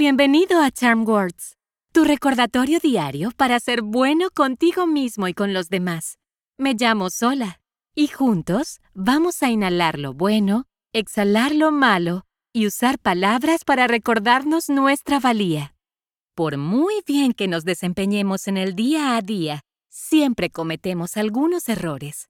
Bienvenido a Charm Words, tu recordatorio diario para ser bueno contigo mismo y con los demás. Me llamo Sola y juntos vamos a inhalar lo bueno, exhalar lo malo y usar palabras para recordarnos nuestra valía. Por muy bien que nos desempeñemos en el día a día, siempre cometemos algunos errores.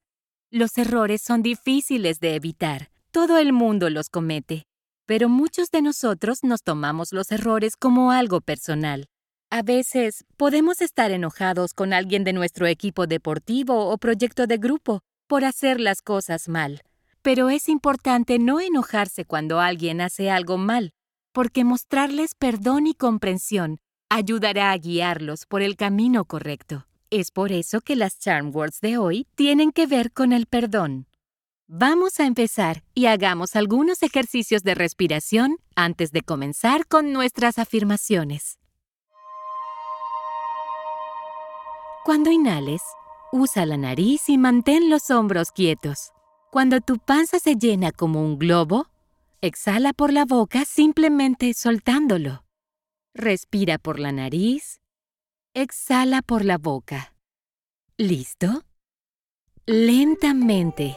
Los errores son difíciles de evitar, todo el mundo los comete, pero muchos de nosotros nos tomamos los errores como algo personal. A veces podemos estar enojados con alguien de nuestro equipo deportivo o proyecto de grupo por hacer las cosas mal, pero es importante no enojarse cuando alguien hace algo mal, porque mostrarles perdón y comprensión ayudará a guiarlos por el camino correcto. Es por eso que las charm words de hoy tienen que ver con el perdón. Vamos a empezar y hagamos algunos ejercicios de respiración antes de comenzar con nuestras afirmaciones. Cuando inhales, usa la nariz y mantén los hombros quietos. Cuando tu panza se llena como un globo, exhala por la boca simplemente soltándolo. Respira por la nariz, exhala por la boca. ¿Listo? Lentamente,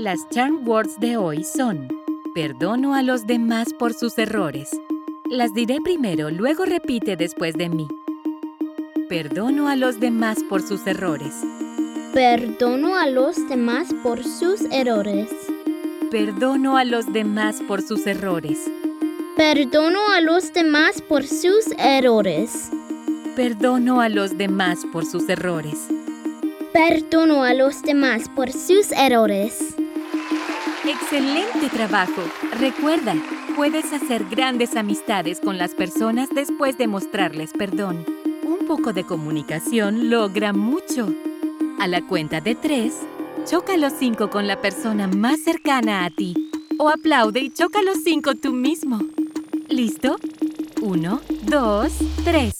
Las charm words de hoy son Perdono a los demás por sus errores. Las diré primero, luego repite después de mí. Perdono a los demás por sus errores. Perdono a los demás por sus errores. Perdono a los demás por sus errores. Perdono a los demás por sus errores. Perdono a los demás por sus errores. Perdono a los demás por sus errores. Excelente trabajo. Recuerda, puedes hacer grandes amistades con las personas después de mostrarles perdón poco de comunicación logra mucho. A la cuenta de tres, choca los cinco con la persona más cercana a ti. O aplaude y choca los cinco tú mismo. ¿Listo? Uno, dos, tres.